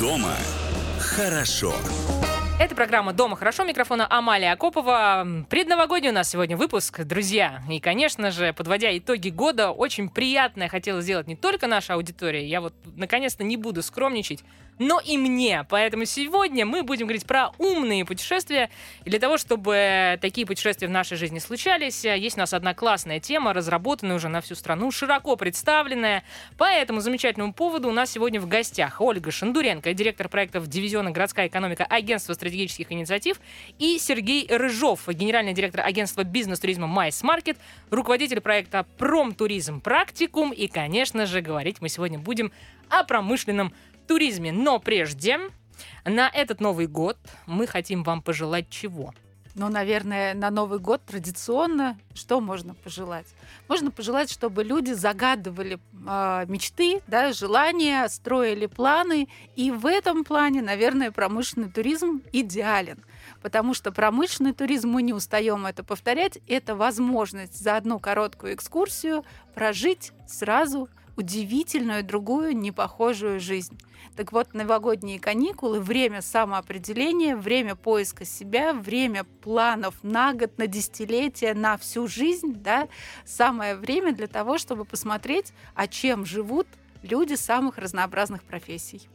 Дома хорошо. Это программа «Дома хорошо». Микрофона Амалия Акопова. Предновогодний у нас сегодня выпуск, друзья. И, конечно же, подводя итоги года, очень приятное хотела сделать не только наша аудитория. Я вот, наконец-то, не буду скромничать но и мне. Поэтому сегодня мы будем говорить про умные путешествия. И для того, чтобы такие путешествия в нашей жизни случались, есть у нас одна классная тема, разработанная уже на всю страну, широко представленная. По этому замечательному поводу у нас сегодня в гостях Ольга Шандуренко, директор проектов дивизиона «Городская экономика» Агентства стратегических инициатив, и Сергей Рыжов, генеральный директор агентства бизнес-туризма «Майс Маркет», руководитель проекта «Промтуризм Практикум». И, конечно же, говорить мы сегодня будем о промышленном туризме. Но прежде, на этот Новый год мы хотим вам пожелать чего? Ну, наверное, на Новый год традиционно что можно пожелать? Можно пожелать, чтобы люди загадывали э, мечты, да, желания, строили планы. И в этом плане, наверное, промышленный туризм идеален. Потому что промышленный туризм, мы не устаем это повторять, это возможность за одну короткую экскурсию прожить сразу удивительную другую непохожую жизнь. Так вот, новогодние каникулы, время самоопределения, время поиска себя, время планов на год, на десятилетие, на всю жизнь, да, самое время для того, чтобы посмотреть, о чем живут люди самых разнообразных профессий.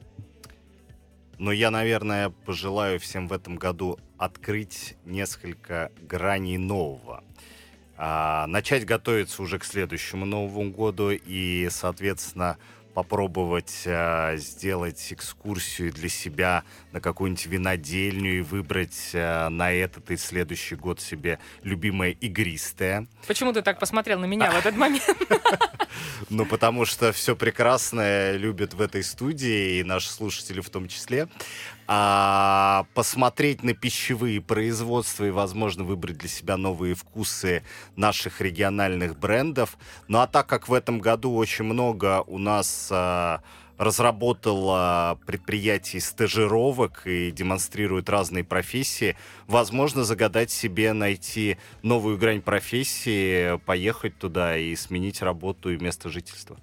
Но я, наверное, пожелаю всем в этом году открыть несколько граней нового а, начать готовиться уже к следующему Новому году и, соответственно, попробовать э, сделать экскурсию для себя на какую-нибудь винодельню и выбрать э, на этот и следующий год себе любимое игристое. Почему ты так посмотрел на меня в этот момент? Ну, потому что все прекрасное любят в этой студии, и наши слушатели в том числе. А, посмотреть на пищевые производства и, возможно, выбрать для себя новые вкусы наших региональных брендов. Ну, а так как в этом году очень много у нас а, разработала предприятий стажировок и демонстрирует разные профессии. Возможно, загадать себе найти новую грань профессии, поехать туда и сменить работу и место жительства.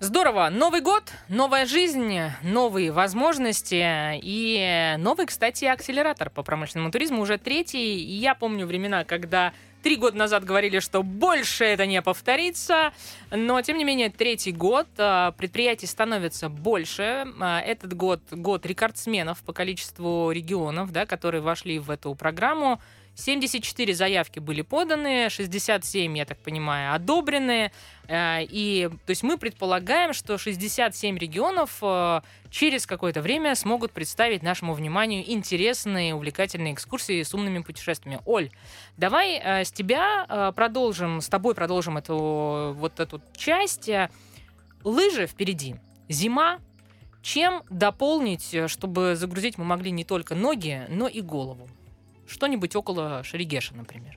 Здорово. Новый год, новая жизнь, новые возможности и новый, кстати, акселератор по промышленному туризму уже третий. И я помню времена, когда Три года назад говорили, что больше это не повторится, но, тем не менее, третий год а, предприятий становится больше. А, этот год — год рекордсменов по количеству регионов, да, которые вошли в эту программу. 74 заявки были поданы, 67, я так понимаю, одобрены. Э, и, то есть мы предполагаем, что 67 регионов э, через какое-то время смогут представить нашему вниманию интересные, увлекательные экскурсии с умными путешествиями. Оль, давай э, с тебя продолжим, с тобой продолжим эту вот эту часть. Лыжи впереди. Зима, чем дополнить, чтобы загрузить мы могли не только ноги, но и голову? Что-нибудь около Шерегеша, например.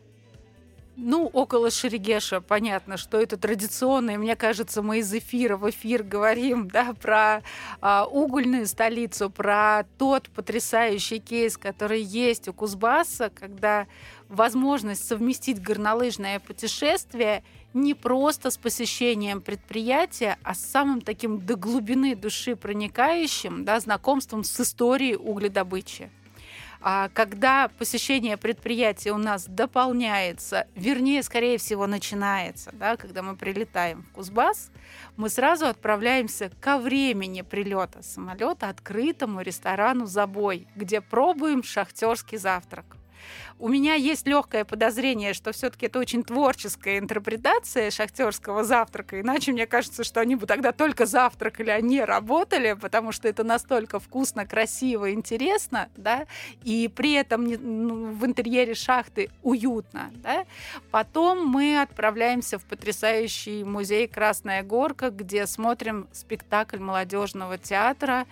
Ну, около Шерегеша понятно, что это традиционно. И мне кажется, мы из эфира в эфир говорим да, про а, угольную столицу, про тот потрясающий кейс, который есть у Кузбасса, когда возможность совместить горнолыжное путешествие не просто с посещением предприятия, а с самым таким до глубины души проникающим да, знакомством с историей угледобычи. А когда посещение предприятия у нас дополняется, вернее, скорее всего, начинается, да, когда мы прилетаем в Кузбасс, мы сразу отправляемся ко времени прилета самолета открытому ресторану «Забой», где пробуем шахтерский завтрак. У меня есть легкое подозрение, что все-таки это очень творческая интерпретация шахтерского завтрака. Иначе мне кажется, что они бы тогда только завтракали, а не работали, потому что это настолько вкусно, красиво, интересно, да, и при этом ну, в интерьере шахты уютно, да. Потом мы отправляемся в потрясающий музей Красная Горка, где смотрим спектакль молодежного театра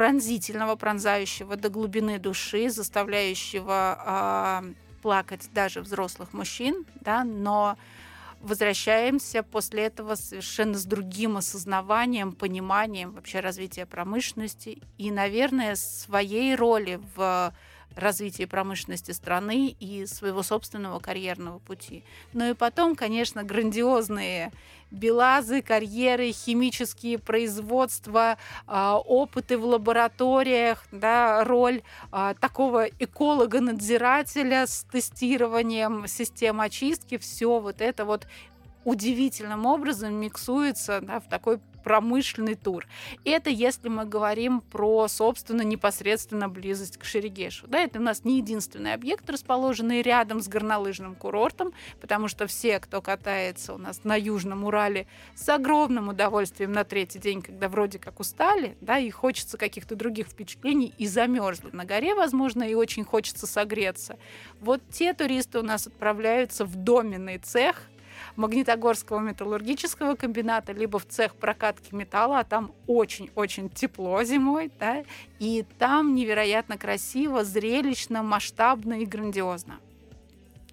пронзительного, пронзающего до глубины души, заставляющего э, плакать даже взрослых мужчин, да, но возвращаемся после этого совершенно с другим осознаванием, пониманием вообще развития промышленности и, наверное, своей роли в развития промышленности страны и своего собственного карьерного пути. Ну и потом, конечно, грандиозные белазы, карьеры, химические производства, а, опыты в лабораториях, да, роль а, такого эколога-надзирателя с тестированием систем очистки, все вот это вот удивительным образом миксуется да, в такой промышленный тур. Это если мы говорим про, собственно, непосредственно близость к Шерегешу. Да, это у нас не единственный объект, расположенный рядом с горнолыжным курортом, потому что все, кто катается у нас на Южном Урале, с огромным удовольствием на третий день, когда вроде как устали, да, и хочется каких-то других впечатлений, и замерзли на горе, возможно, и очень хочется согреться. Вот те туристы у нас отправляются в доменный цех, Магнитогорского металлургического комбината, либо в цех прокатки металла, а там очень-очень тепло зимой, да, и там невероятно красиво, зрелищно, масштабно и грандиозно.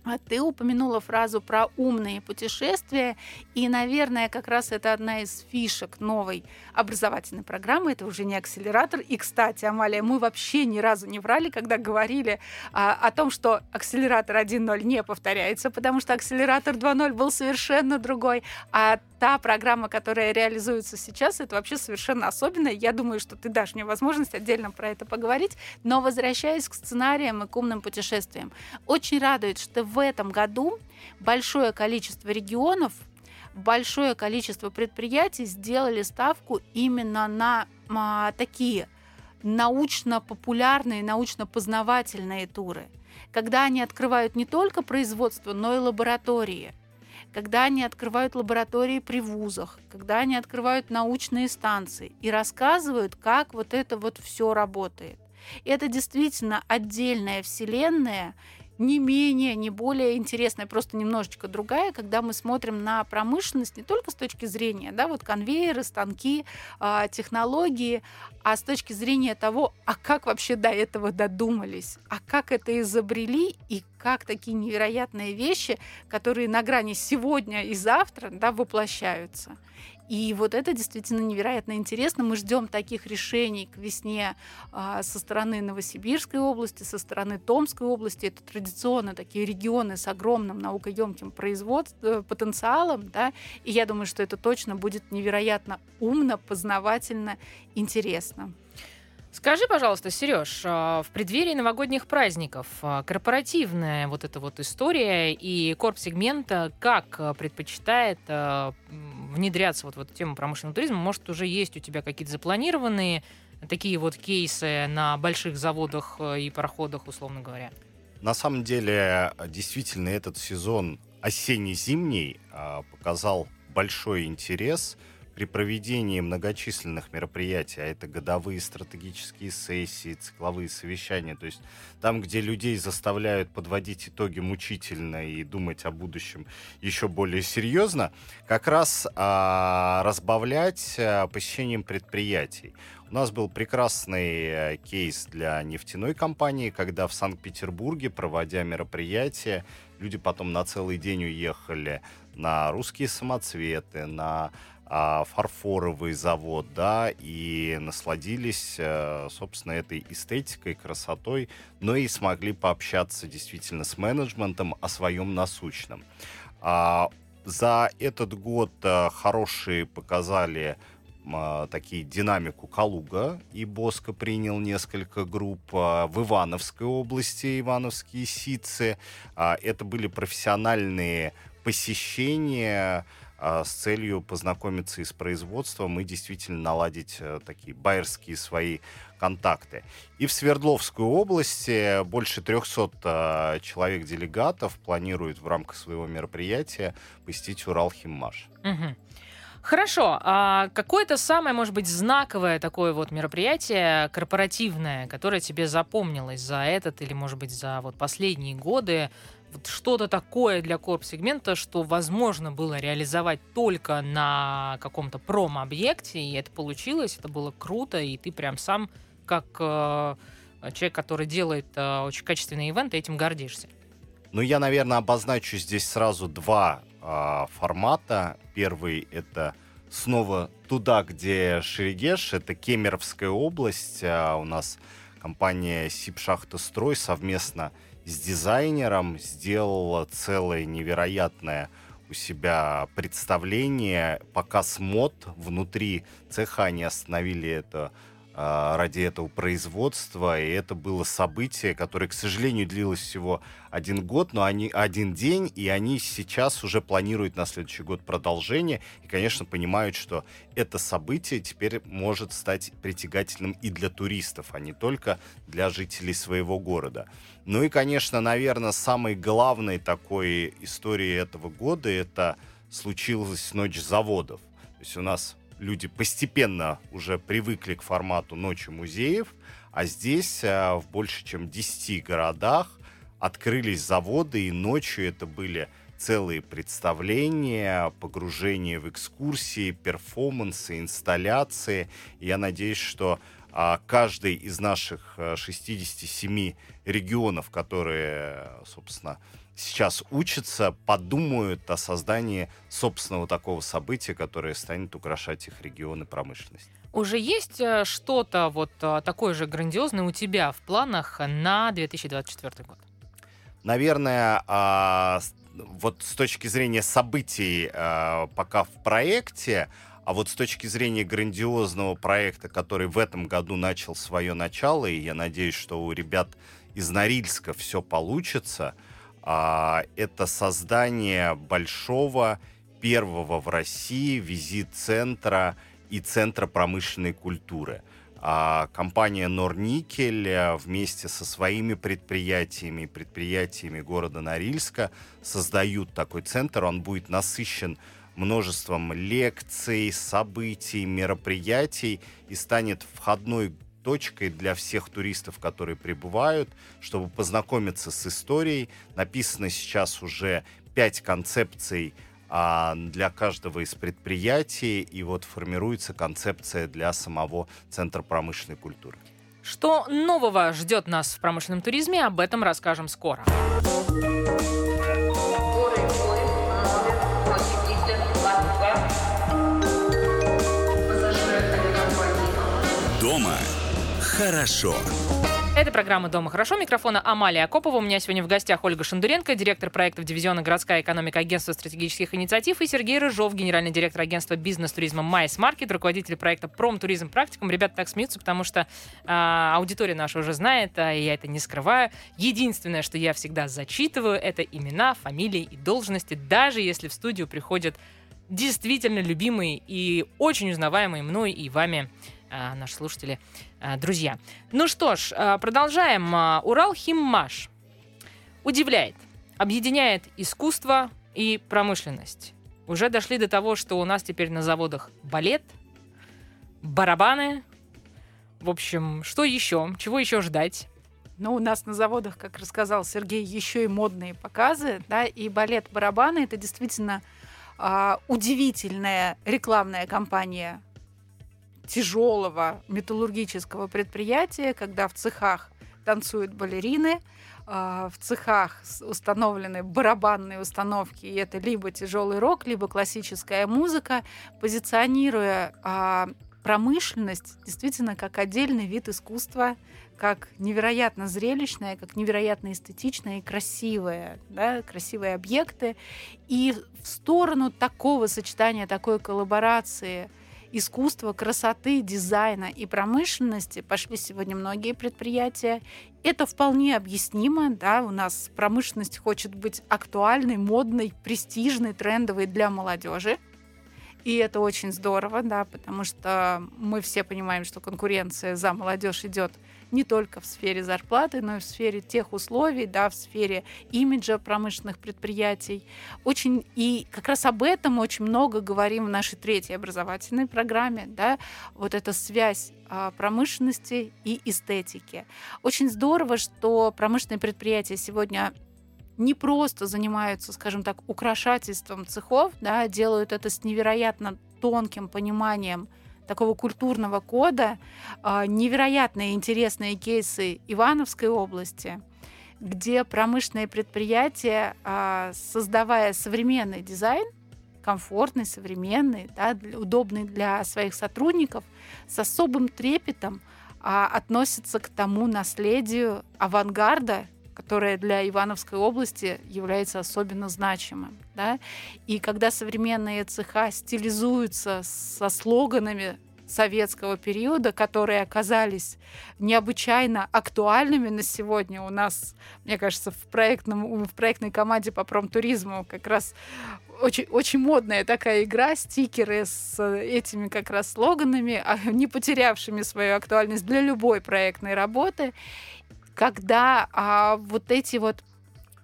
А ты упомянула фразу про умные путешествия, и, наверное, как раз это одна из фишек новой образовательной программы. Это уже не акселератор. И, кстати, Амалия, мы вообще ни разу не врали, когда говорили а, о том, что акселератор 1.0 не повторяется, потому что акселератор 2.0 был совершенно другой, а та программа, которая реализуется сейчас, это вообще совершенно особенная. Я думаю, что ты дашь мне возможность отдельно про это поговорить. Но возвращаясь к сценариям и к умным путешествиям, очень радует, что в этом году большое количество регионов большое количество предприятий сделали ставку именно на а, такие научно-популярные, научно-познавательные туры, когда они открывают не только производство, но и лаборатории – когда они открывают лаборатории при вузах, когда они открывают научные станции и рассказывают, как вот это вот все работает. Это действительно отдельная вселенная, не менее, не более интересная, просто немножечко другая, когда мы смотрим на промышленность не только с точки зрения, да, вот конвейеры, станки, а, технологии, а с точки зрения того, а как вообще до этого додумались, а как это изобрели и как такие невероятные вещи, которые на грани сегодня и завтра, да, воплощаются. И вот это действительно невероятно интересно. Мы ждем таких решений к весне а, со стороны Новосибирской области, со стороны Томской области. Это традиционно такие регионы с огромным наукоемким производством, э, потенциалом. Да? И я думаю, что это точно будет невероятно умно, познавательно, интересно. Скажи, пожалуйста, Сереж, а, в преддверии новогодних праздников а, корпоративная вот эта вот история и корп-сегмента как а, предпочитает внедряться вот в эту тему промышленного туризма? Может, уже есть у тебя какие-то запланированные такие вот кейсы на больших заводах и пароходах, условно говоря? На самом деле, действительно, этот сезон осенне-зимний показал большой интерес – при проведении многочисленных мероприятий, а это годовые стратегические сессии, цикловые совещания, то есть там, где людей заставляют подводить итоги мучительно и думать о будущем еще более серьезно, как раз а, разбавлять а, посещением предприятий. У нас был прекрасный а, кейс для нефтяной компании, когда в Санкт-Петербурге, проводя мероприятие, люди потом на целый день уехали на русские самоцветы, на а, фарфоровый завод, да, и насладились, э, собственно, этой эстетикой, красотой, но и смогли пообщаться действительно с менеджментом о своем насущном. А, за этот год э, хорошие показали такие динамику Калуга, и Боско принял несколько групп в Ивановской области, Ивановские сицы. А, это были профессиональные посещения, а, с целью познакомиться и с производством и действительно наладить э, такие байерские свои контакты. И в Свердловской области больше 300 а, человек-делегатов планируют в рамках своего мероприятия посетить Уралхиммаш. Угу. Хорошо, а какое-то самое, может быть, знаковое такое вот мероприятие корпоративное, которое тебе запомнилось за этот или, может быть, за вот последние годы, что-то такое для корп-сегмента, что возможно было реализовать только на каком-то пром-объекте, и это получилось, это было круто, и ты прям сам, как э, человек, который делает э, очень качественные ивенты, этим гордишься. Ну, я, наверное, обозначу здесь сразу два э, формата. Первый — это снова туда, где Шерегеш, это Кемеровская область. А у нас компания Сибшахтострой совместно с дизайнером сделала целое невероятное у себя представление, показ мод внутри цеха, они остановили это ради этого производства, и это было событие, которое, к сожалению, длилось всего один год, но они один день, и они сейчас уже планируют на следующий год продолжение, и, конечно, понимают, что это событие теперь может стать притягательным и для туристов, а не только для жителей своего города. Ну и, конечно, наверное, самой главной такой историей этого года это случилась ночь заводов. То есть у нас люди постепенно уже привыкли к формату «Ночи музеев», а здесь а, в больше чем 10 городах открылись заводы, и ночью это были целые представления, погружение в экскурсии, перформансы, инсталляции. Я надеюсь, что а, каждый из наших 67 а, регионов, которые, собственно, сейчас учатся, подумают о создании собственного такого события, которое станет украшать их регионы промышленности. Уже есть э, что-то вот э, такое же грандиозное у тебя в планах на 2024 год? Наверное, а, вот с точки зрения событий а, пока в проекте, а вот с точки зрения грандиозного проекта, который в этом году начал свое начало, и я надеюсь, что у ребят из Норильска все получится – а, это создание большого, первого в России визит-центра и центра промышленной культуры. А компания Норникель э, вместе со своими предприятиями, предприятиями города Норильска создают такой центр. Он будет насыщен множеством лекций, событий, мероприятий и станет входной точкой для всех туристов, которые прибывают, чтобы познакомиться с историей. Написано сейчас уже пять концепций а, для каждого из предприятий, и вот формируется концепция для самого Центра промышленной культуры. Что нового ждет нас в промышленном туризме, об этом расскажем скоро. Дома хорошо. Это программа «Дома хорошо». Микрофона Амалия Акопова. У меня сегодня в гостях Ольга Шандуренко, директор проектов дивизиона «Городская экономика» Агентства стратегических инициатив, и Сергей Рыжов, генеральный директор агентства бизнес-туризма «Майс Маркет», руководитель проекта «Промтуризм практикум». Ребята так смеются, потому что а, аудитория наша уже знает, а я это не скрываю. Единственное, что я всегда зачитываю, это имена, фамилии и должности, даже если в студию приходят действительно любимые и очень узнаваемые мной и вами а, наши слушатели, а, друзья. Ну что ж, а, продолжаем. Урал Химмаш удивляет, объединяет искусство и промышленность. Уже дошли до того, что у нас теперь на заводах балет, барабаны. В общем, что еще? Чего еще ждать? Ну, у нас на заводах, как рассказал Сергей, еще и модные показы, да, и балет-барабаны это действительно а, удивительная рекламная кампания тяжелого металлургического предприятия, когда в цехах танцуют балерины, а, в цехах установлены барабанные установки, и это либо тяжелый рок, либо классическая музыка, позиционируя а, промышленность действительно как отдельный вид искусства, как невероятно зрелищное, как невероятно эстетичное и красивое, да, красивые объекты. И в сторону такого сочетания, такой коллаборации – искусства, красоты, дизайна и промышленности пошли сегодня многие предприятия. Это вполне объяснимо, да, у нас промышленность хочет быть актуальной, модной, престижной, трендовой для молодежи. И это очень здорово, да, потому что мы все понимаем, что конкуренция за молодежь идет не только в сфере зарплаты, но и в сфере тех условий, да, в сфере имиджа промышленных предприятий. Очень, и как раз об этом очень много говорим в нашей третьей образовательной программе, да, вот эта связь а, промышленности и эстетики. Очень здорово, что промышленные предприятия сегодня не просто занимаются, скажем так, украшательством цехов, да, делают это с невероятно тонким пониманием такого культурного кода, а, невероятные интересные кейсы Ивановской области, где промышленные предприятия, а, создавая современный дизайн, комфортный, современный, да, удобный для своих сотрудников, с особым трепетом а, относится к тому наследию авангарда, которое для Ивановской области является особенно значимым. Да? И когда современные цеха стилизуются со слоганами советского периода, которые оказались необычайно актуальными на сегодня. У нас, мне кажется, в, проектном, в проектной команде по промтуризму как раз очень, очень модная такая игра, стикеры с этими как раз слоганами, а не потерявшими свою актуальность для любой проектной работы, когда а, вот эти вот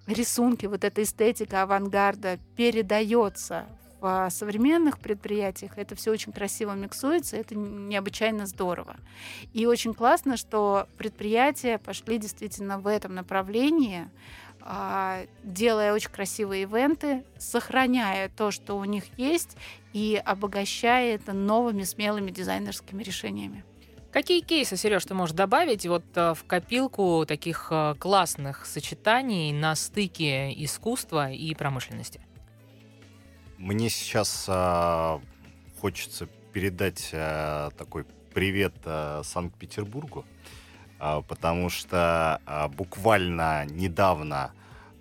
рисунки, вот эта эстетика авангарда передается в современных предприятиях это все очень красиво миксуется, это необычайно здорово. И очень классно, что предприятия пошли действительно в этом направлении, а, делая очень красивые ивенты, сохраняя то, что у них есть, и обогащая это новыми смелыми дизайнерскими решениями. Какие кейсы, Сереж, ты можешь добавить вот э, в копилку таких э, классных сочетаний на стыке искусства и промышленности? Мне сейчас а, хочется передать а, такой привет а, Санкт-Петербургу, а, потому что а, буквально недавно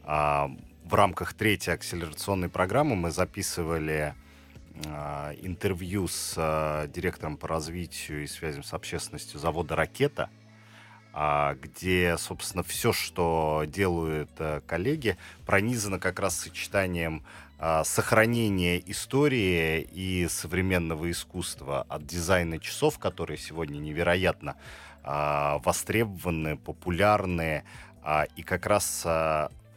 а, в рамках третьей акселерационной программы мы записывали интервью с а, директором по развитию и связям с общественностью завода «Ракета», а, где, собственно, все, что делают а, коллеги, пронизано как раз сочетанием сохранение истории и современного искусства от дизайна часов, которые сегодня невероятно востребованы, популярны, а, и как раз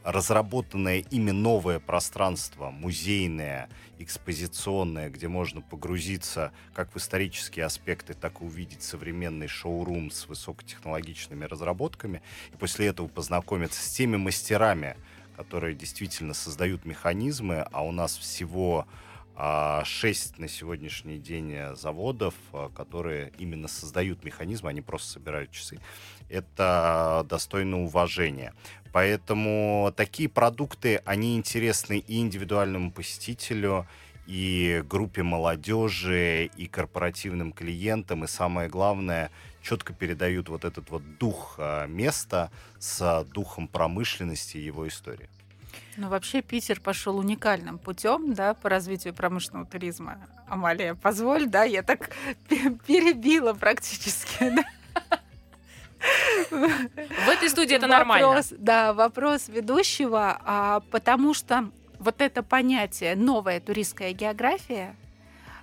разработанное ими новое пространство, музейное, экспозиционное, где можно погрузиться как в исторические аспекты, так и увидеть современный шоурум с высокотехнологичными разработками, и после этого познакомиться с теми мастерами, которые действительно создают механизмы, а у нас всего а, шесть на сегодняшний день э, заводов, а, которые именно создают механизмы, они просто собирают часы. Это достойно уважения. Поэтому такие продукты, они интересны и индивидуальному посетителю, и группе молодежи, и корпоративным клиентам, и самое главное, четко передают вот этот вот дух а, места с духом промышленности и его истории. Ну, вообще Питер пошел уникальным путем, да, по развитию промышленного туризма. Амалия, позволь, да, я так перебила практически, да. В этой студии это нормально. Да, вопрос ведущего, а, потому что вот это понятие «новая туристская география»,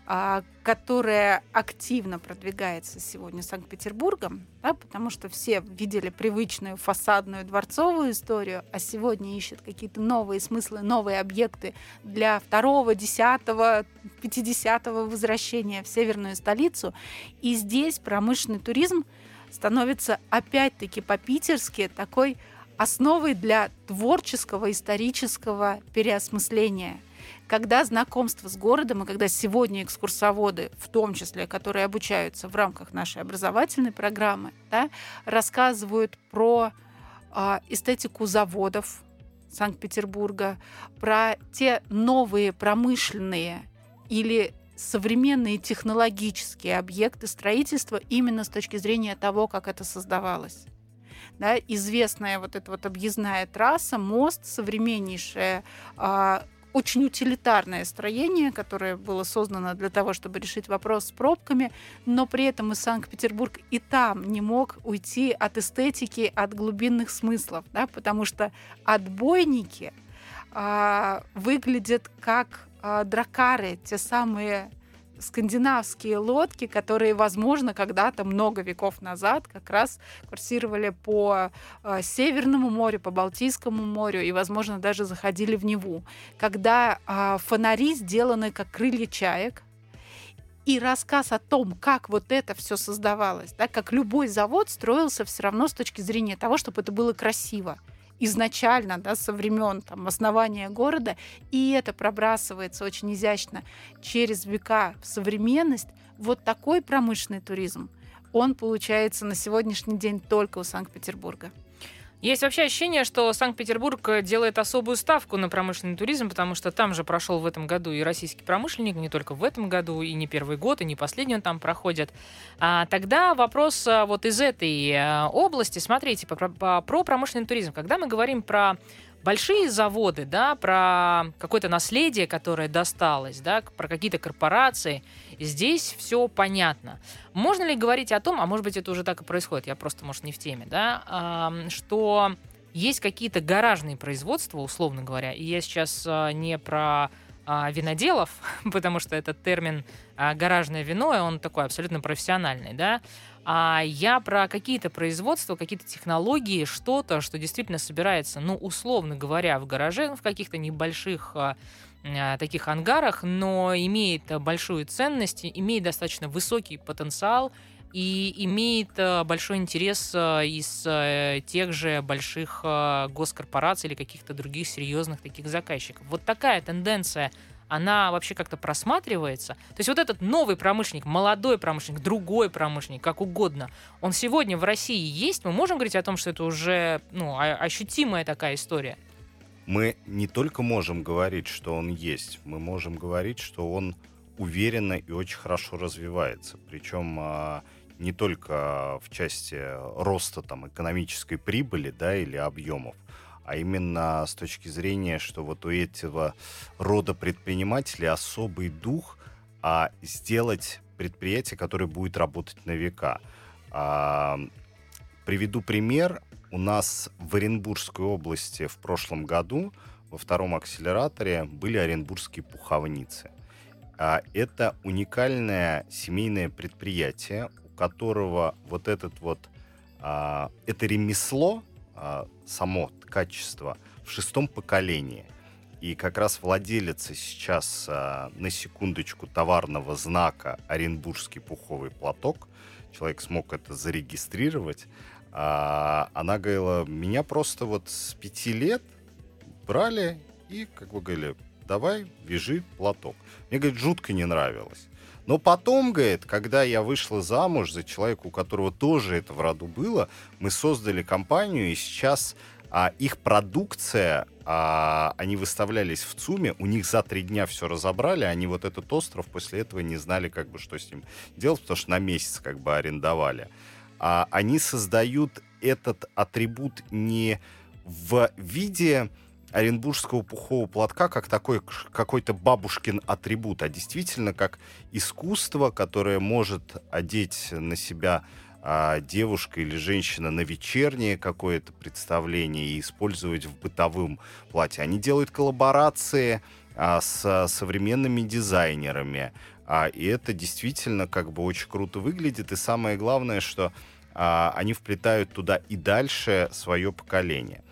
а, которая активно продвигается сегодня Санкт-Петербургом, да, потому что все видели привычную фасадную дворцовую историю, а сегодня ищут какие-то новые смыслы, новые объекты для второго, десятого, пятидесятого возвращения в северную столицу. И здесь промышленный туризм становится опять-таки по-питерски такой основой для творческого исторического переосмысления – когда знакомство с городом и когда сегодня экскурсоводы, в том числе, которые обучаются в рамках нашей образовательной программы, да, рассказывают про э, эстетику заводов Санкт-Петербурга, про те новые промышленные или современные технологические объекты строительства именно с точки зрения того, как это создавалось. Да, известная вот эта вот объездная трасса, мост, современнейшая очень утилитарное строение, которое было создано для того, чтобы решить вопрос с пробками, но при этом и Санкт-Петербург и там не мог уйти от эстетики, от глубинных смыслов, да, потому что отбойники а, выглядят как а, дракары, те самые скандинавские лодки, которые, возможно, когда-то много веков назад как раз курсировали по э, Северному морю, по Балтийскому морю и, возможно, даже заходили в Неву. Когда э, фонари сделаны как крылья чаек, и рассказ о том, как вот это все создавалось, да, как любой завод строился все равно с точки зрения того, чтобы это было красиво изначально, да, со времен там, основания города, и это пробрасывается очень изящно через века в современность, вот такой промышленный туризм, он получается на сегодняшний день только у Санкт-Петербурга. Есть вообще ощущение, что Санкт-Петербург делает особую ставку на промышленный туризм, потому что там же прошел в этом году и российский промышленник, не только в этом году, и не первый год, и не последний он там проходит. А тогда вопрос а, вот из этой а, области, смотрите, про, про промышленный туризм. Когда мы говорим про большие заводы, да, про какое-то наследие, которое досталось, да, про какие-то корпорации, здесь все понятно. Можно ли говорить о том, а может быть это уже так и происходит, я просто, может, не в теме, да, что есть какие-то гаражные производства, условно говоря, и я сейчас а, не про а, виноделов, потому что этот термин а, гаражное вино, он такой абсолютно профессиональный, да, а я про какие-то производства, какие-то технологии, что-то, что действительно собирается, ну, условно говоря, в гараже, ну, в каких-то небольших а, а, таких ангарах, но имеет большую ценность, имеет достаточно высокий потенциал и имеет а, большой интерес а, из а, тех же больших а, госкорпораций или каких-то других серьезных таких заказчиков. Вот такая тенденция она вообще как-то просматривается. То есть вот этот новый промышленник, молодой промышленник, другой промышленник, как угодно, он сегодня в России есть? Мы можем говорить о том, что это уже ну, ощутимая такая история? Мы не только можем говорить, что он есть, мы можем говорить, что он уверенно и очень хорошо развивается. Причем а, не только в части роста там, экономической прибыли да, или объемов, а именно с точки зрения, что вот у этого рода предпринимателей особый дух а сделать предприятие, которое будет работать на века. А, приведу пример. У нас в Оренбургской области в прошлом году во втором акселераторе были оренбургские пуховницы. А, это уникальное семейное предприятие, у которого вот этот вот а, это ремесло а, само качество в шестом поколении. И как раз владелец сейчас а, на секундочку товарного знака Оренбургский пуховый платок, человек смог это зарегистрировать, а, она говорила, меня просто вот с пяти лет брали и, как бы говорили, давай, вяжи платок. Мне, говорит, жутко не нравилось. Но потом, говорит, когда я вышла замуж за человека, у которого тоже это в роду было, мы создали компанию, и сейчас а, их продукция, а, они выставлялись в ЦУМе, у них за три дня все разобрали, они вот этот остров после этого не знали, как бы, что с ним делать, потому что на месяц как бы арендовали. А, они создают этот атрибут не в виде оренбургского пухового платка как такой какой-то бабушкин атрибут, а действительно как искусство, которое может одеть на себя а, девушка или женщина на вечернее какое-то представление и использовать в бытовом платье. Они делают коллаборации а, с современными дизайнерами, а, и это действительно как бы очень круто выглядит. И самое главное, что а, они вплетают туда и дальше свое поколение.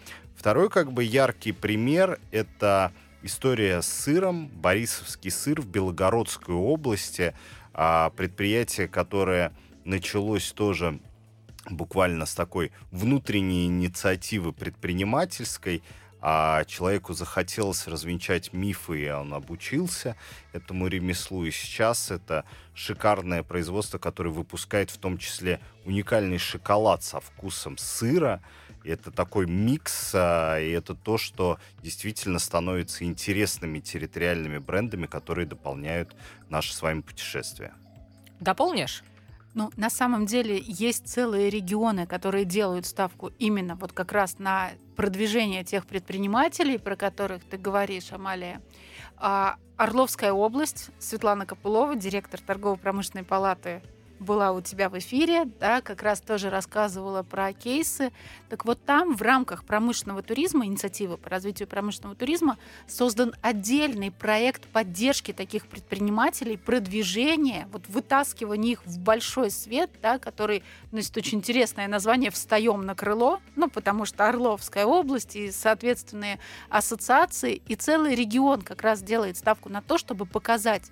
Второй как бы яркий пример — это история с сыром, Борисовский сыр в Белогородской области, а, предприятие, которое началось тоже буквально с такой внутренней инициативы предпринимательской, а человеку захотелось развенчать мифы, и он обучился этому ремеслу. И сейчас это шикарное производство, которое выпускает в том числе уникальный шоколад со вкусом сыра, это такой микс, а, и это то, что действительно становится интересными территориальными брендами, которые дополняют наше с вами путешествие. Дополнишь? Ну, на самом деле есть целые регионы, которые делают ставку именно вот как раз на продвижение тех предпринимателей, про которых ты говоришь, Амалия. А Орловская область, Светлана Копылова, директор торгово-промышленной палаты была у тебя в эфире, да, как раз тоже рассказывала про кейсы. Так вот там в рамках промышленного туризма, инициативы по развитию промышленного туризма, создан отдельный проект поддержки таких предпринимателей, продвижения, вот вытаскивания их в большой свет, да, который носит очень интересное название «Встаем на крыло», ну, потому что Орловская область и соответственные ассоциации и целый регион как раз делает ставку на то, чтобы показать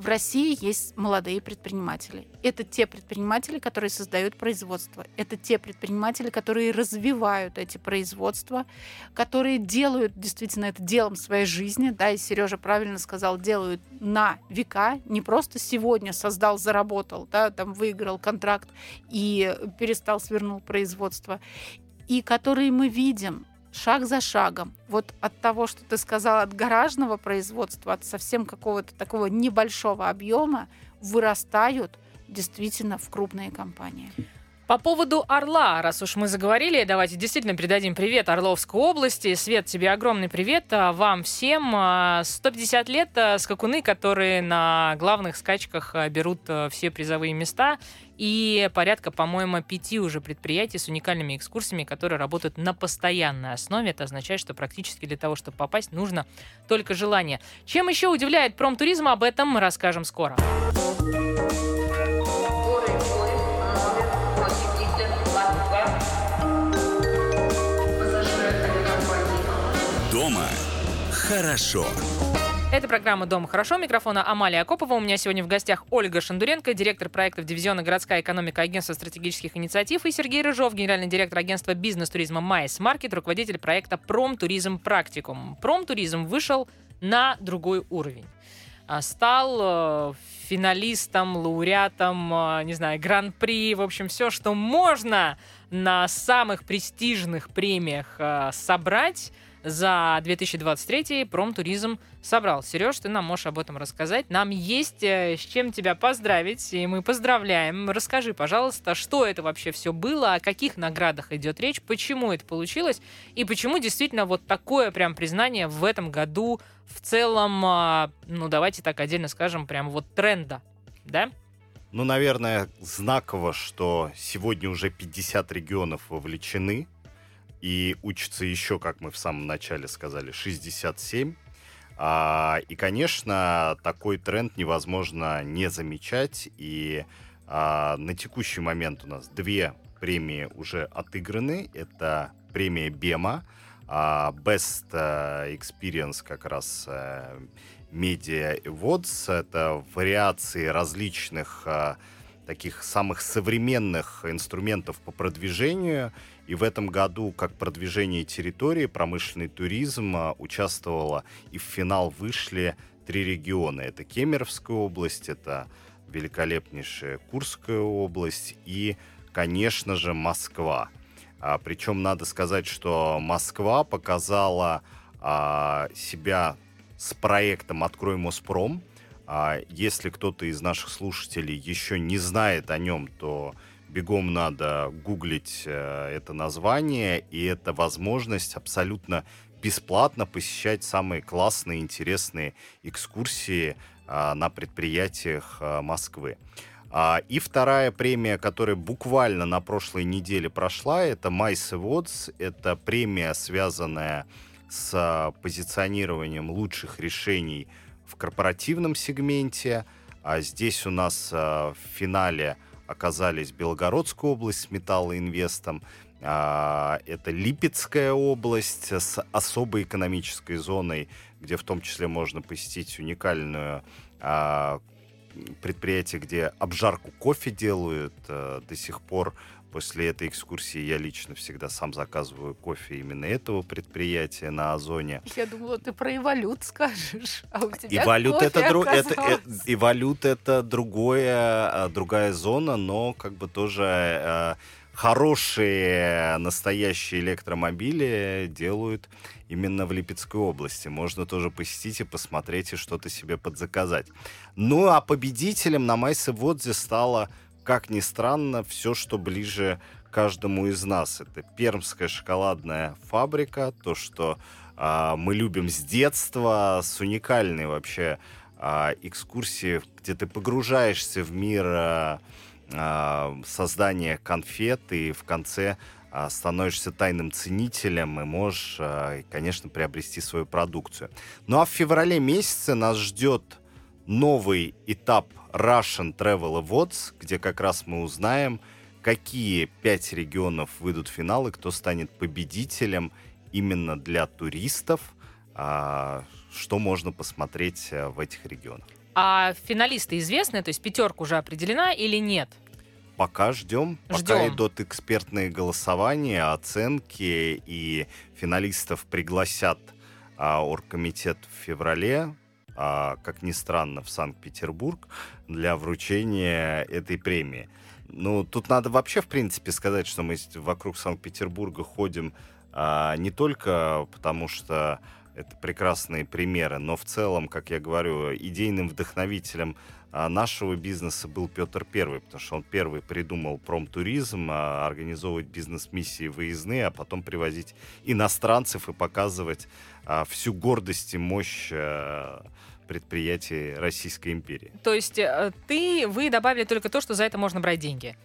в России есть молодые предприниматели. Это те предприниматели, которые создают производство. Это те предприниматели, которые развивают эти производства, которые делают действительно это делом своей жизни. Да, и Сережа правильно сказал, делают на века. Не просто сегодня создал, заработал, да, там выиграл контракт и перестал, свернул производство. и которые мы видим шаг за шагом. Вот от того, что ты сказала, от гаражного производства, от совсем какого-то такого небольшого объема вырастают действительно в крупные компании. По поводу Орла, раз уж мы заговорили, давайте действительно передадим привет Орловской области. Свет, тебе огромный привет. А вам всем. 150 а, лет а, скакуны, которые на главных скачках берут все призовые места. И порядка, по-моему, пяти уже предприятий с уникальными экскурсиями, которые работают на постоянной основе. Это означает, что практически для того, чтобы попасть, нужно только желание. Чем еще удивляет промтуризм, об этом мы расскажем скоро. Дома хорошо. Это программа «Дома хорошо». Микрофона Амалия Акопова. У меня сегодня в гостях Ольга Шандуренко, директор проектов дивизиона «Городская экономика» Агентства стратегических инициатив, и Сергей Рыжов, генеральный директор агентства бизнес-туризма «Майс Маркет», руководитель проекта «Промтуризм Практикум». Промтуризм вышел на другой уровень а, стал э, финалистом, лауреатом, э, не знаю, гран-при, в общем, все, что можно на самых престижных премиях э, собрать за 2023 промтуризм собрал. Сереж, ты нам можешь об этом рассказать. Нам есть э, с чем тебя поздравить, и мы поздравляем. Расскажи, пожалуйста, что это вообще все было, о каких наградах идет речь, почему это получилось, и почему действительно вот такое прям признание в этом году в целом, а, ну давайте так отдельно скажем, прям вот тренда, да? Ну, наверное, знаково, что сегодня уже 50 регионов вовлечены и учится еще, как мы в самом начале сказали, 67. А, и, конечно, такой тренд невозможно не замечать. И а, на текущий момент у нас две премии уже отыграны. Это премия Бема, а, Best э, Experience как раз э, Media Awards. Это вариации различных а, таких самых современных инструментов по продвижению и в этом году, как продвижение территории, промышленный туризм а, участвовала и в финал вышли три региона. Это Кемеровская область, это великолепнейшая Курская область и, конечно же, Москва. А, причем надо сказать, что Москва показала а, себя с проектом «Открой Моспром». А, если кто-то из наших слушателей еще не знает о нем, то бегом надо гуглить э, это название, и это возможность абсолютно бесплатно посещать самые классные, интересные экскурсии э, на предприятиях э, Москвы. А, и вторая премия, которая буквально на прошлой неделе прошла, это Mice Awards. Это премия, связанная с позиционированием лучших решений в корпоративном сегменте. А здесь у нас в финале оказались Белгородская область с металлоинвестом, а, это Липецкая область с особой экономической зоной, где в том числе можно посетить уникальную а, предприятие, где обжарку кофе делают. А, до сих пор После этой экскурсии я лично всегда сам заказываю кофе именно этого предприятия на Озоне. Я думала, ты про эволют скажешь, а у тебя эволют это, дру... это, это, эволют это другое, другая зона, но как бы тоже э, хорошие настоящие электромобили делают именно в Липецкой области. Можно тоже посетить и посмотреть и что-то себе подзаказать. Ну а победителем на Майсе Водзе стала как ни странно, все, что ближе каждому из нас. Это пермская шоколадная фабрика, то, что э, мы любим с детства, с уникальной вообще э, экскурсии, где ты погружаешься в мир э, э, создания конфет и в конце э, становишься тайным ценителем и можешь, э, конечно, приобрести свою продукцию. Ну а в феврале месяце нас ждет новый этап Russian Travel Awards, где как раз мы узнаем, какие пять регионов выйдут в финал и кто станет победителем именно для туристов, а, что можно посмотреть э, в этих регионах. А финалисты известны, то есть пятерка уже определена или нет? Пока ждем, ждем. пока идут экспертные голосования, оценки, и финалистов пригласят а, оргкомитет в феврале как ни странно, в Санкт-Петербург для вручения этой премии. Ну, тут надо вообще, в принципе, сказать, что мы вокруг Санкт-Петербурга ходим а, не только потому, что это прекрасные примеры, но в целом, как я говорю, идейным вдохновителем а, нашего бизнеса был Петр Первый, потому что он первый придумал промтуризм, а, организовывать бизнес-миссии выездные, а потом привозить иностранцев и показывать а, всю гордость и мощь предприятий Российской империи. То есть э, ты, вы добавили только то, что за это можно брать деньги?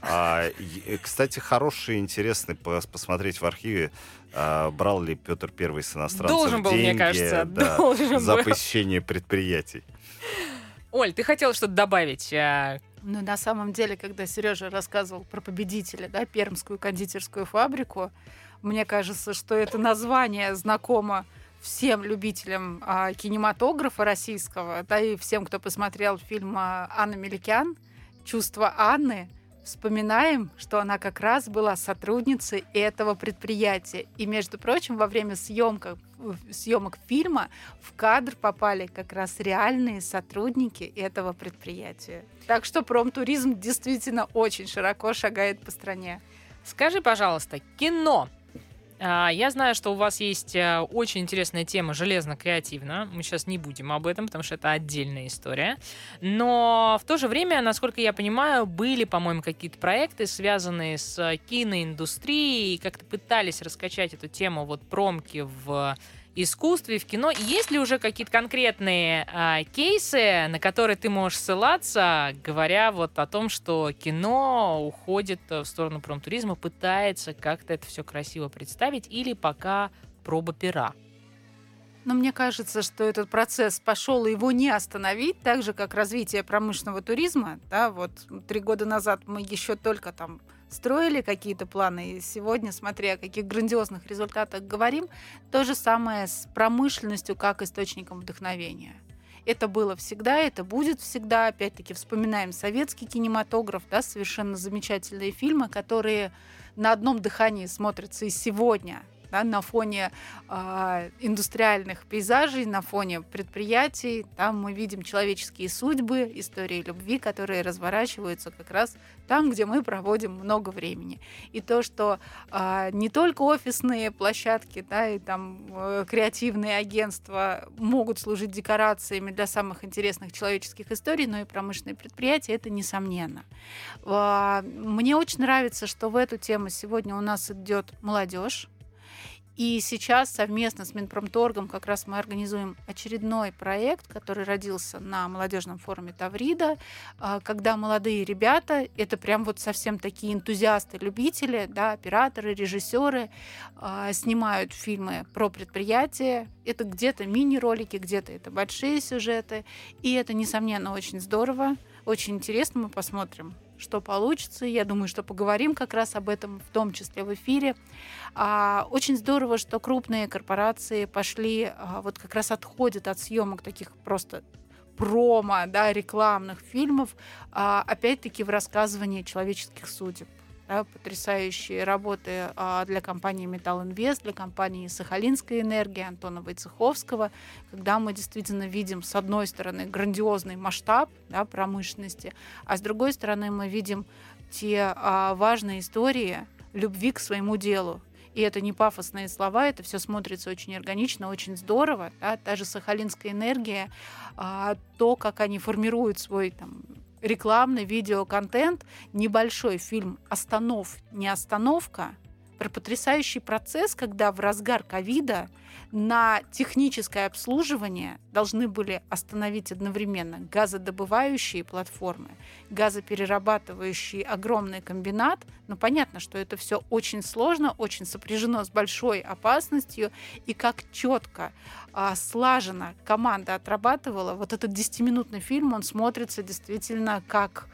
А, и, кстати, хороший, интересный посмотреть в архиве, а, брал ли Петр Первый с иностранцев должен был, деньги мне кажется, да, должен за был. посещение предприятий. Оль, ты хотела что-то добавить? а, Ну, на самом деле, когда Сережа рассказывал про победителя, да, Пермскую кондитерскую фабрику, мне кажется, что это название знакомо всем любителям а, кинематографа российского, да, и всем, кто посмотрел фильм а, Анна Меликян «Чувство Анны», вспоминаем, что она как раз была сотрудницей этого предприятия. И, между прочим, во время съемка, съемок фильма в кадр попали как раз реальные сотрудники этого предприятия. Так что промтуризм действительно очень широко шагает по стране. Скажи, пожалуйста, кино я знаю, что у вас есть э, очень интересная тема железно-креативно. Мы сейчас не будем об этом, потому что это отдельная история. Но в то же время, насколько я понимаю, были, по-моему, какие-то проекты, связанные с киноиндустрией, как-то пытались раскачать эту тему вот промки в искусстве, в кино. Есть ли уже какие-то конкретные а, кейсы, на которые ты можешь ссылаться, говоря вот о том, что кино уходит в сторону промтуризма, пытается как-то это все красиво представить, или пока проба пера? Но мне кажется, что этот процесс пошел, и его не остановить, так же, как развитие промышленного туризма. Да, вот три года назад мы еще только там строили какие-то планы, и сегодня, смотря о каких грандиозных результатах говорим, то же самое с промышленностью как источником вдохновения. Это было всегда, это будет всегда. Опять-таки вспоминаем советский кинематограф, да, совершенно замечательные фильмы, которые на одном дыхании смотрятся и сегодня да, на фоне э, индустриальных пейзажей, на фоне предприятий. Там мы видим человеческие судьбы, истории любви, которые разворачиваются как раз там, где мы проводим много времени. И то, что э, не только офисные площадки, да, и там э, креативные агентства могут служить декорациями для самых интересных человеческих историй, но и промышленные предприятия, это несомненно. Э, мне очень нравится, что в эту тему сегодня у нас идет молодежь, и сейчас совместно с Минпромторгом как раз мы организуем очередной проект, который родился на молодежном форуме Таврида, а, когда молодые ребята, это прям вот совсем такие энтузиасты, любители, да, операторы, режиссеры, а, снимают фильмы про предприятия. Это где-то мини-ролики, где-то это большие сюжеты. И это, несомненно, очень здорово, очень интересно. Мы посмотрим, что получится. Я думаю, что поговорим как раз об этом, в том числе в эфире. А, очень здорово, что крупные корпорации пошли, а, вот как раз отходят от съемок таких просто промо, да, рекламных фильмов, а, опять-таки в рассказывании человеческих судеб да, потрясающие работы а, для компании Металл Инвест, для компании Сахалинская энергия Антона Войцеховского, когда мы действительно видим, с одной стороны, грандиозный масштаб да, промышленности, а с другой стороны мы видим те а, важные истории любви к своему делу, и это не пафосные слова, это все смотрится очень органично, очень здорово. Да? Та же сахалинская энергия, а, то, как они формируют свой там, рекламный видеоконтент, небольшой фильм «Останов, не остановка», про потрясающий процесс, когда в разгар ковида на техническое обслуживание должны были остановить одновременно газодобывающие платформы, газоперерабатывающий огромный комбинат. Но понятно, что это все очень сложно, очень сопряжено с большой опасностью, и как четко а, слаженно команда отрабатывала, вот этот 10-минутный фильм, он смотрится действительно как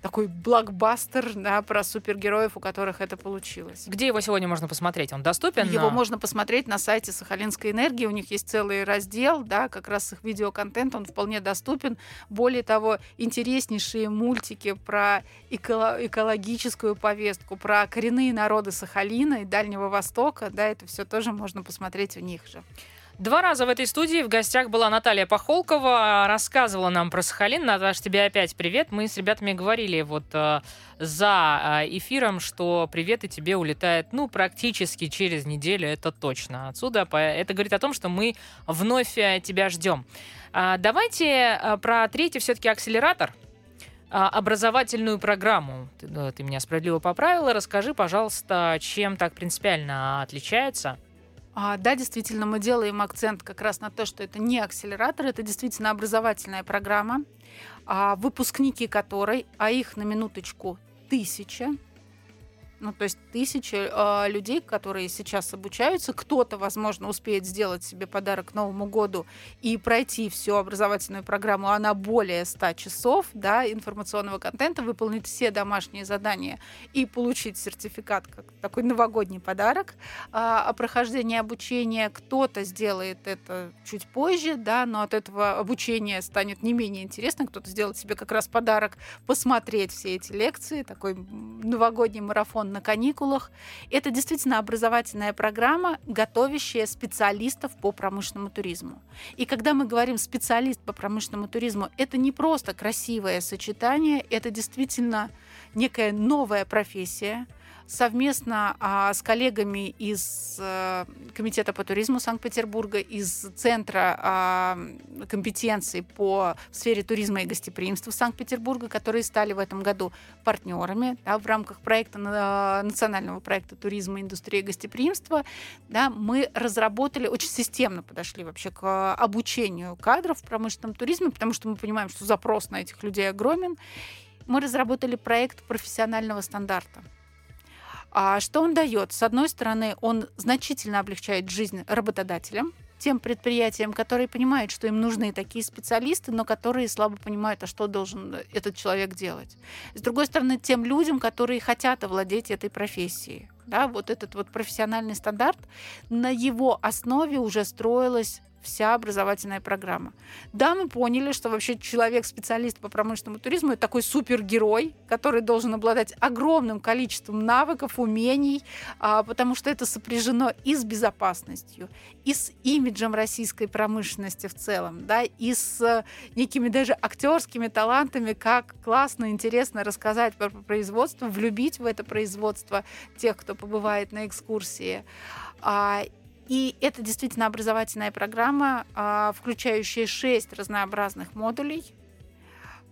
такой блокбастер да, про супергероев, у которых это получилось. Где его сегодня можно посмотреть? Он доступен? Его можно посмотреть на сайте Сахалинской энергии. У них есть целый раздел, да, как раз их видеоконтент, он вполне доступен. Более того, интереснейшие мультики про эко- экологическую повестку, про коренные народы Сахалина и Дальнего Востока, да, это все тоже можно посмотреть у них же. Два раза в этой студии в гостях была Наталья Пахолкова, рассказывала нам про Сахалин. Наташ, тебе опять привет. Мы с ребятами говорили вот э, за э, эфиром, что привет и тебе улетает, ну, практически через неделю, это точно. Отсюда это говорит о том, что мы вновь э, тебя ждем. А, давайте э, про третий все-таки акселератор образовательную программу. Ты, ты меня справедливо поправила. Расскажи, пожалуйста, чем так принципиально отличается а, да, действительно, мы делаем акцент как раз на то, что это не акселератор, это действительно образовательная программа, а, выпускники которой, а их на минуточку тысяча, ну, то есть тысячи э, людей, которые сейчас обучаются. Кто-то, возможно, успеет сделать себе подарок к Новому году и пройти всю образовательную программу, она более 100 часов да, информационного контента, выполнить все домашние задания и получить сертификат как такой новогодний подарок э, о прохождении обучения. Кто-то сделает это чуть позже, да, но от этого обучения станет не менее интересно. Кто-то сделает себе как раз подарок посмотреть все эти лекции, такой новогодний марафон на каникулах. Это действительно образовательная программа, готовящая специалистов по промышленному туризму. И когда мы говорим специалист по промышленному туризму, это не просто красивое сочетание, это действительно некая новая профессия, совместно а, с коллегами из а, Комитета по туризму Санкт-Петербурга, из Центра а, компетенций по сфере туризма и гостеприимства Санкт-Петербурга, которые стали в этом году партнерами да, в рамках проекта, национального проекта туризма, индустрии и гостеприимства, да, мы разработали, очень системно подошли вообще к обучению кадров в промышленном туризме, потому что мы понимаем, что запрос на этих людей огромен. Мы разработали проект профессионального стандарта. А что он дает? С одной стороны, он значительно облегчает жизнь работодателям, тем предприятиям, которые понимают, что им нужны такие специалисты, но которые слабо понимают, а что должен этот человек делать. С другой стороны, тем людям, которые хотят овладеть этой профессией. Да, вот этот вот профессиональный стандарт, на его основе уже строилась вся образовательная программа. Да, мы поняли, что вообще человек-специалист по промышленному туризму это такой супергерой, который должен обладать огромным количеством навыков, умений, а, потому что это сопряжено и с безопасностью, и с имиджем российской промышленности в целом, да, и с э, некими даже актерскими талантами, как классно, интересно рассказать про производство, влюбить в это производство тех, кто побывает на экскурсии. И это действительно образовательная программа, а, включающая шесть разнообразных модулей.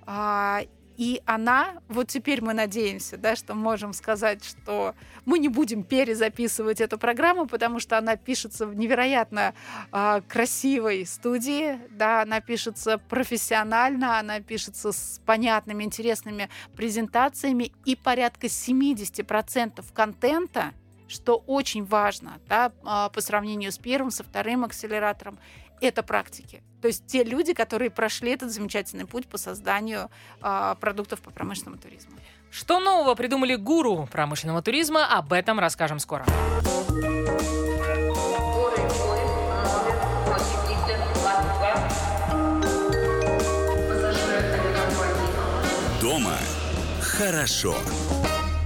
А, и она, вот теперь мы надеемся, да, что можем сказать, что мы не будем перезаписывать эту программу, потому что она пишется в невероятно э, красивой студии, да, она пишется профессионально, она пишется с понятными, интересными презентациями, и порядка 70% контента — что очень важно да, а, по сравнению с первым, со вторым акселератором, это практики. То есть те люди, которые прошли этот замечательный путь по созданию а, продуктов по промышленному туризму. Что нового придумали гуру промышленного туризма, об этом расскажем скоро. Дома хорошо.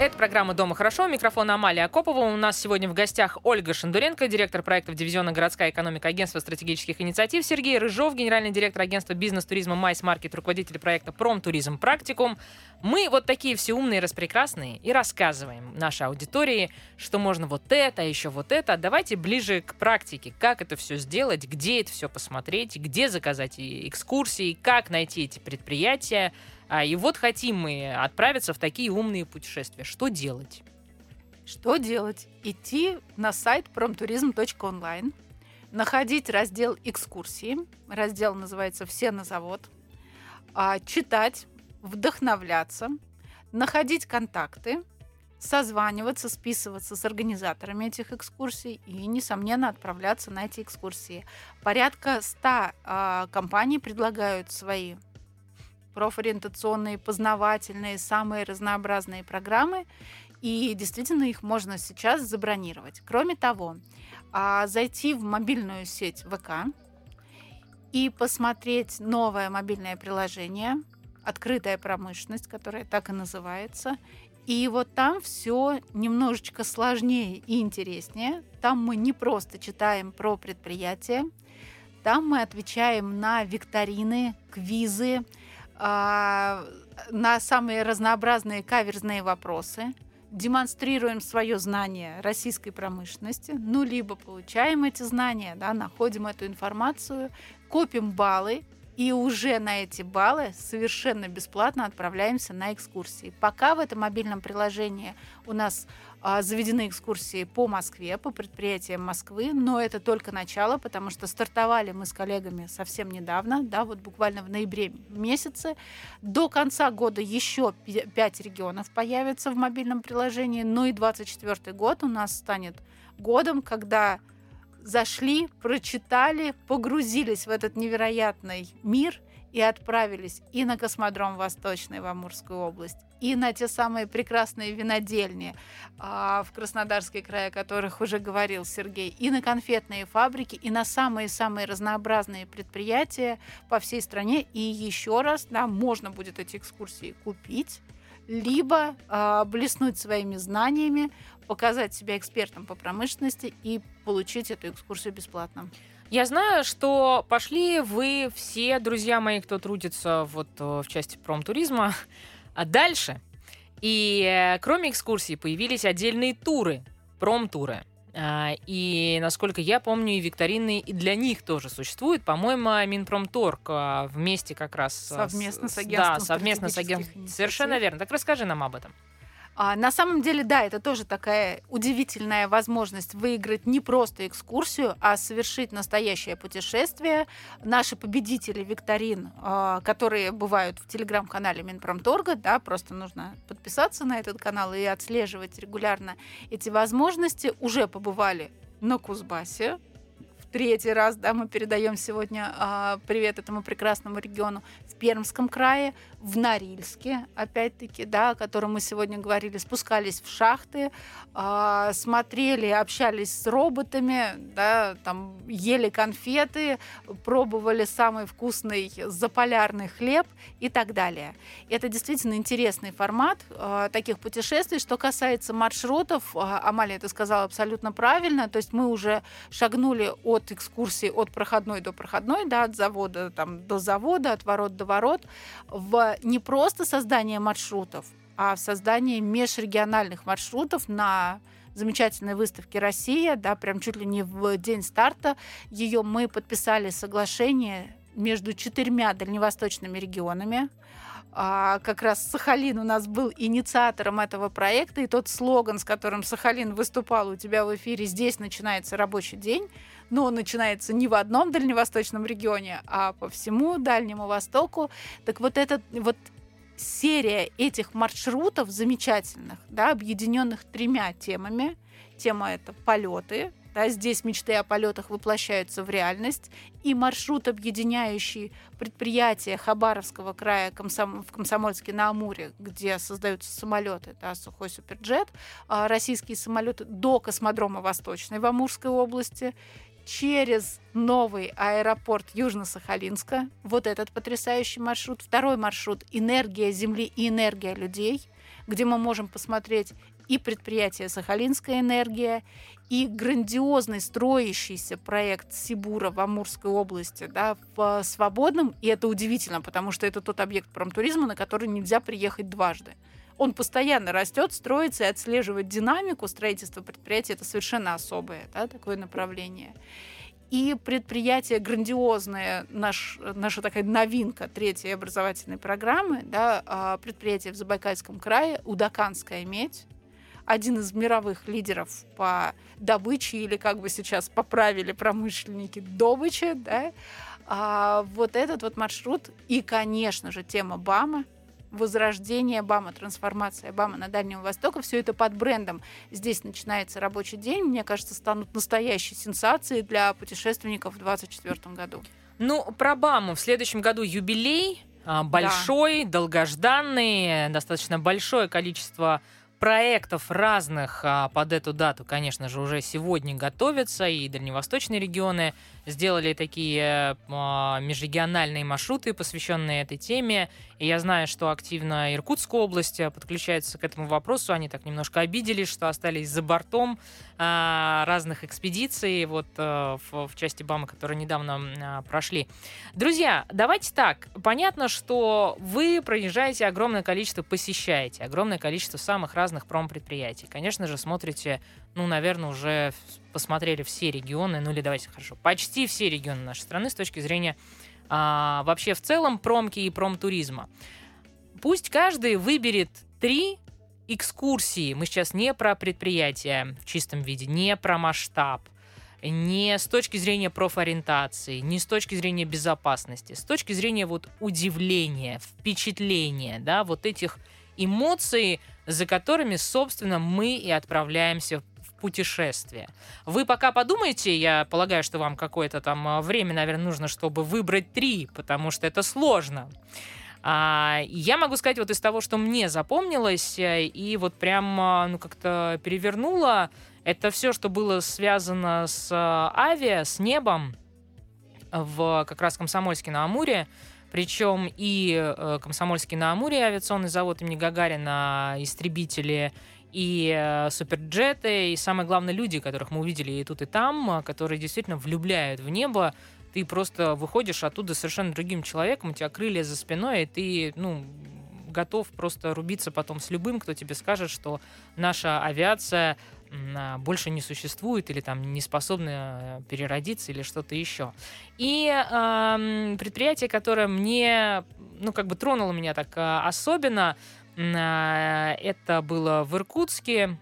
Это программа «Дома хорошо». Микрофон Амалия Акопова. У нас сегодня в гостях Ольга Шандуренко, директор проектов дивизиона «Городская экономика» Агентства стратегических инициатив, Сергей Рыжов, генеральный директор агентства бизнес-туризма «Майс Маркет», руководитель проекта «Промтуризм Практикум». Мы вот такие все умные, распрекрасные и рассказываем нашей аудитории, что можно вот это, а еще вот это. Давайте ближе к практике. Как это все сделать, где это все посмотреть, где заказать экскурсии, как найти эти предприятия, а, и вот хотим мы отправиться в такие умные путешествия. Что делать? Что делать? Идти на сайт промтуризм.онлайн, находить раздел экскурсии, раздел называется «Все на завод», а, читать, вдохновляться, находить контакты, созваниваться, списываться с организаторами этих экскурсий и, несомненно, отправляться на эти экскурсии. Порядка 100 а, компаний предлагают свои профориентационные, познавательные, самые разнообразные программы. И действительно их можно сейчас забронировать. Кроме того, а, зайти в мобильную сеть ВК и посмотреть новое мобильное приложение «Открытая промышленность», которое так и называется, И вот там все немножечко сложнее и интереснее. Там мы не просто читаем про предприятия, там мы отвечаем на викторины, квизы, на самые разнообразные каверзные вопросы, демонстрируем свое знание российской промышленности, ну, либо получаем эти знания, да, находим эту информацию, копим баллы, и уже на эти баллы совершенно бесплатно отправляемся на экскурсии. Пока в этом мобильном приложении у нас а, заведены экскурсии по Москве, по предприятиям Москвы, но это только начало, потому что стартовали мы с коллегами совсем недавно, да, вот буквально в ноябре месяце. До конца года еще 5 регионов появятся в мобильном приложении, ну и 24 год у нас станет годом, когда зашли, прочитали, погрузились в этот невероятный мир и отправились и на космодром Восточный в Амурскую область, и на те самые прекрасные винодельни а, в Краснодарский край, о которых уже говорил Сергей, и на конфетные фабрики, и на самые-самые разнообразные предприятия по всей стране. И еще раз, да, можно будет эти экскурсии купить, либо а, блеснуть своими знаниями, показать себя экспертом по промышленности и получить эту экскурсию бесплатно. Я знаю, что пошли вы все, друзья мои, кто трудится вот э, в части промтуризма, а дальше. И э, кроме экскурсий появились отдельные туры, промтуры. А, и, насколько я помню, и викторины и для них тоже существуют. По-моему, Минпромторг а, вместе как раз... Совместно с агентством. Да, совместно с агентством. Совершенно верно. Так расскажи нам об этом. А, на самом деле, да, это тоже такая удивительная возможность выиграть не просто экскурсию, а совершить настоящее путешествие. Наши победители викторин, а, которые бывают в телеграм-канале Минпромторга, да, просто нужно подписаться на этот канал и отслеживать регулярно эти возможности, уже побывали на Кузбассе, третий раз, да, мы передаем сегодня а, привет этому прекрасному региону в Пермском крае, в Норильске, опять-таки, да, о котором мы сегодня говорили, спускались в шахты, а, смотрели, общались с роботами, да, там ели конфеты, пробовали самый вкусный заполярный хлеб и так далее. Это действительно интересный формат а, таких путешествий. Что касается маршрутов, а, Амалия это сказала абсолютно правильно, то есть мы уже шагнули от экскурсии от проходной до проходной, да, от завода там, до завода, от ворот до ворот, в не просто создание маршрутов, а в создание межрегиональных маршрутов на замечательной выставке «Россия», да, прям чуть ли не в день старта. Ее мы подписали соглашение между четырьмя дальневосточными регионами, а, как раз Сахалин у нас был инициатором этого проекта, и тот слоган, с которым Сахалин выступал у тебя в эфире «Здесь начинается рабочий день», но начинается не в одном дальневосточном регионе, а по всему Дальнему Востоку. Так вот этот вот серия этих маршрутов замечательных, да, объединенных тремя темами. Тема это полеты, да, здесь мечты о полетах воплощаются в реальность. И маршрут, объединяющий предприятия Хабаровского края Комсом... в Комсомольске на Амуре, где создаются самолеты, да, сухой суперджет, а, российские самолеты до космодрома Восточной в Амурской области через новый аэропорт Южно-Сахалинска. Вот этот потрясающий маршрут. Второй маршрут «Энергия Земли и энергия людей», где мы можем посмотреть и предприятие «Сахалинская энергия», и грандиозный строящийся проект Сибура в Амурской области да, в Свободном. И это удивительно, потому что это тот объект промтуризма, на который нельзя приехать дважды он постоянно растет, строится и отслеживать динамику строительства предприятия. Это совершенно особое да, такое направление. И предприятие грандиозное, наш, наша такая новинка третьей образовательной программы, да, а, предприятие в Забайкальском крае, Удаканская медь, один из мировых лидеров по добыче, или как бы сейчас поправили промышленники, добычи, да, а вот этот вот маршрут и, конечно же, тема БАМа, возрождение БАМа, трансформация БАМа на Дальнем Востоке. Все это под брендом. Здесь начинается рабочий день. Мне кажется, станут настоящей сенсацией для путешественников в 2024 году. Ну, про БАМу. В следующем году юбилей. А, большой, да. долгожданный, достаточно большое количество проектов разных а, под эту дату, конечно же, уже сегодня готовятся, и дальневосточные регионы сделали такие а, межрегиональные маршруты, посвященные этой теме. И я знаю, что активно Иркутская область а, подключается к этому вопросу. Они так немножко обиделись, что остались за бортом а, разных экспедиций вот а, в, части БАМа, которые недавно прошли. Друзья, давайте так. Понятно, что вы проезжаете огромное количество, посещаете огромное количество самых разных промпредприятий. Конечно же, смотрите, ну, наверное, уже посмотрели все регионы, ну или давайте хорошо, почти все регионы нашей страны с точки зрения а, вообще в целом промки и промтуризма. Пусть каждый выберет три экскурсии. Мы сейчас не про предприятия в чистом виде, не про масштаб, не с точки зрения профориентации, не с точки зрения безопасности, с точки зрения вот удивления, впечатления, да, вот этих эмоций, за которыми, собственно, мы и отправляемся путешествие. Вы пока подумайте, я полагаю, что вам какое-то там а, время, наверное, нужно, чтобы выбрать три, потому что это сложно. А, я могу сказать вот из того, что мне запомнилось, э, и вот прям, а, ну, как-то перевернуло, это все, что было связано с а, авиа, с небом в как раз Комсомольске на Амуре. Причем и э, Комсомольский на Амуре авиационный завод имени Гагарина, истребители, и э, суперджеты, и самое главное люди, которых мы увидели и тут, и там, а, которые действительно влюбляют в небо. Ты просто выходишь оттуда совершенно другим человеком, у тебя крылья за спиной, и ты, ну, готов просто рубиться потом с любым, кто тебе скажет, что наша авиация больше не существует или там не способна э, переродиться или что-то еще. И э, предприятие, которое мне, ну, как бы тронуло меня так особенно, э, это было в Иркутске.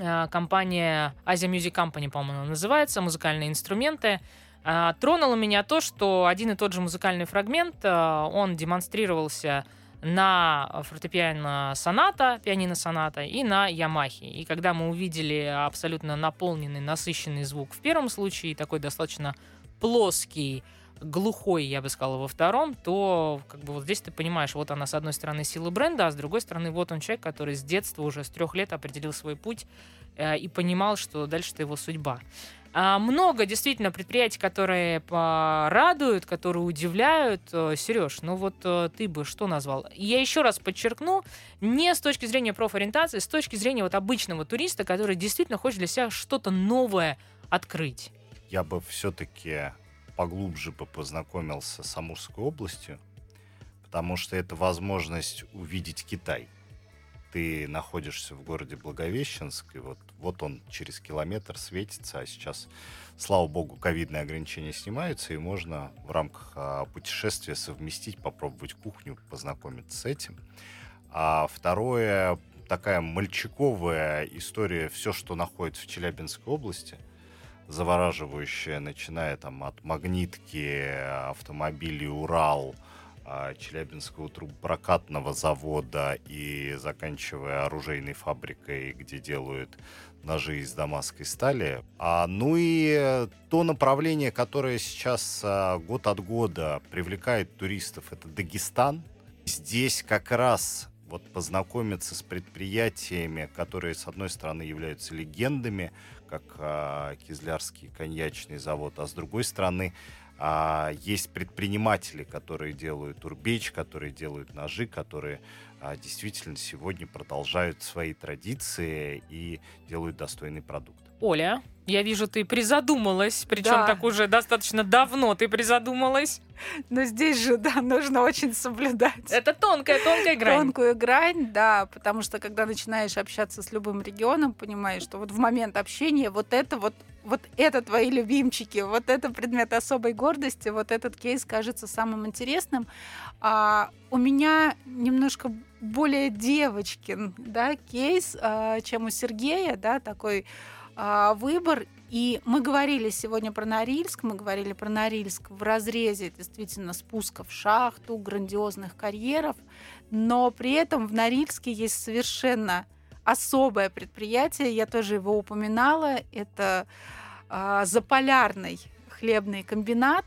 Э, компания Asia Music Company, по-моему, называется, музыкальные инструменты. Э, тронуло меня то, что один и тот же музыкальный фрагмент, э, он демонстрировался на фортепиано соната, пианино соната и на Ямахе. И когда мы увидели абсолютно наполненный, насыщенный звук в первом случае, такой достаточно плоский, глухой, я бы сказала, во втором, то как бы вот здесь ты понимаешь, вот она с одной стороны сила бренда, а с другой стороны вот он человек, который с детства уже с трех лет определил свой путь э, и понимал, что дальше это его судьба. А, много действительно предприятий, которые радуют, которые удивляют. Э, Сереж, ну вот э, ты бы что назвал? Я еще раз подчеркну, не с точки зрения профориентации, с точки зрения вот обычного туриста, который действительно хочет для себя что-то новое открыть. Я бы все-таки поглубже бы познакомился с Амурской областью, потому что это возможность увидеть Китай – ты находишься в городе Благовещенск, и вот, вот он через километр светится, а сейчас, слава богу, ковидные ограничения снимаются, и можно в рамках а, путешествия совместить, попробовать кухню, познакомиться с этим. А второе, такая мальчиковая история, все, что находится в Челябинской области, завораживающая, начиная там от магнитки, автомобилей Урал, Челябинского трубопрокатного завода и заканчивая оружейной фабрикой, где делают ножи из дамасской стали. А, ну и то направление, которое сейчас а, год от года привлекает туристов, это Дагестан. Здесь как раз вот познакомиться с предприятиями, которые, с одной стороны, являются легендами, как а, Кизлярский коньячный завод, а с другой стороны, а, есть предприниматели, которые делают урбеч, которые делают ножи, которые а, действительно сегодня продолжают свои традиции и делают достойный продукт. Оля, я вижу, ты призадумалась, причем Да. так уже достаточно давно ты призадумалась. Но здесь же, да, нужно очень соблюдать. Это тонкая, тонкая грань. Тонкую грань, да, потому что когда начинаешь общаться с любым регионом, понимаешь, что вот в момент общения вот это вот вот это твои любимчики, вот это предмет особой гордости, вот этот кейс кажется самым интересным. А у меня немножко более девочкин, да, кейс, а, чем у Сергея, да, такой а, выбор. И мы говорили сегодня про Норильск, мы говорили про Норильск в разрезе действительно спуска в шахту, грандиозных карьеров, но при этом в Норильске есть совершенно особое предприятие, я тоже его упоминала, это а, заполярный хлебный комбинат,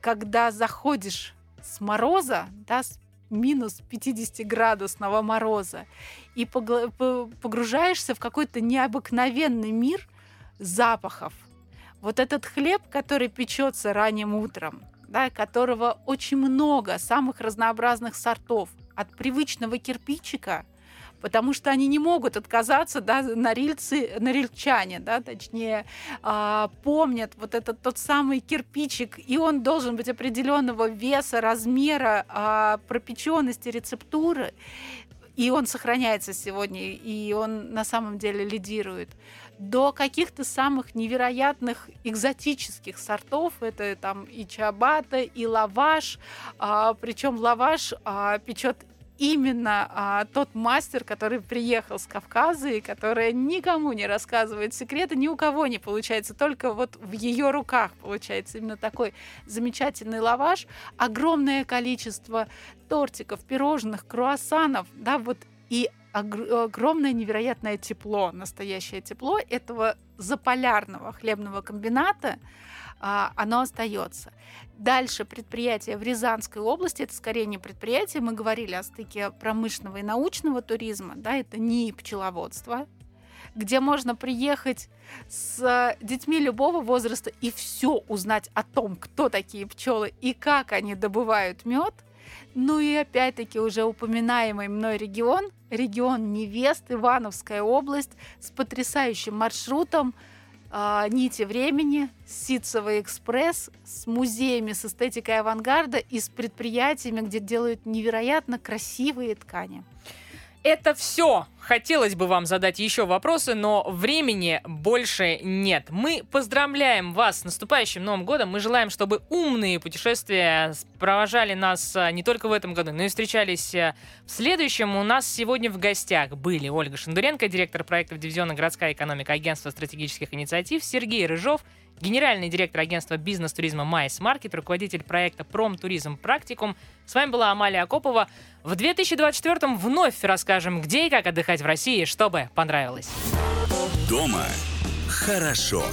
когда заходишь с мороза, да, с минус 50 градусного мороза, и погружаешься в какой-то необыкновенный мир запахов. Вот этот хлеб, который печется ранним утром, да, которого очень много, самых разнообразных сортов, от привычного кирпичика – потому что они не могут отказаться, да, норильцы, норильчане, да, точнее, а, помнят вот этот тот самый кирпичик, и он должен быть определенного веса, размера, а, пропеченности, рецептуры, и он сохраняется сегодня, и он на самом деле лидирует до каких-то самых невероятных экзотических сортов. Это там и чабата, и лаваш. А, причем лаваш а, печет именно а, тот мастер, который приехал с Кавказа и который никому не рассказывает секреты, ни у кого не получается, только вот в ее руках получается именно такой замечательный лаваш, огромное количество тортиков, пирожных, круассанов, да, вот и огромное невероятное тепло, настоящее тепло этого заполярного хлебного комбината, оно остается. Дальше предприятие в Рязанской области, это скорее не предприятие, мы говорили о стыке промышленного и научного туризма, да, это не пчеловодство, где можно приехать с детьми любого возраста и все узнать о том, кто такие пчелы и как они добывают мед. Ну и опять-таки уже упоминаемый мной регион, регион Невест, Ивановская область с потрясающим маршрутом а, нити времени, Ситцевый экспресс с музеями с эстетикой авангарда и с предприятиями, где делают невероятно красивые ткани. Это все. Хотелось бы вам задать еще вопросы, но времени больше нет. Мы поздравляем вас с наступающим Новым годом. Мы желаем, чтобы умные путешествия провожали нас а, не только в этом году, но и встречались а, в следующем. У нас сегодня в гостях были Ольга Шандуренко, директор проектов дивизиона «Городская экономика» Агентства стратегических инициатив, Сергей Рыжов, генеральный директор агентства бизнес-туризма «Майс Маркет», руководитель проекта «Промтуризм Практикум». С вами была Амалия Акопова. В 2024 вновь расскажем, где и как отдыхать в России, чтобы понравилось. Дома хорошо.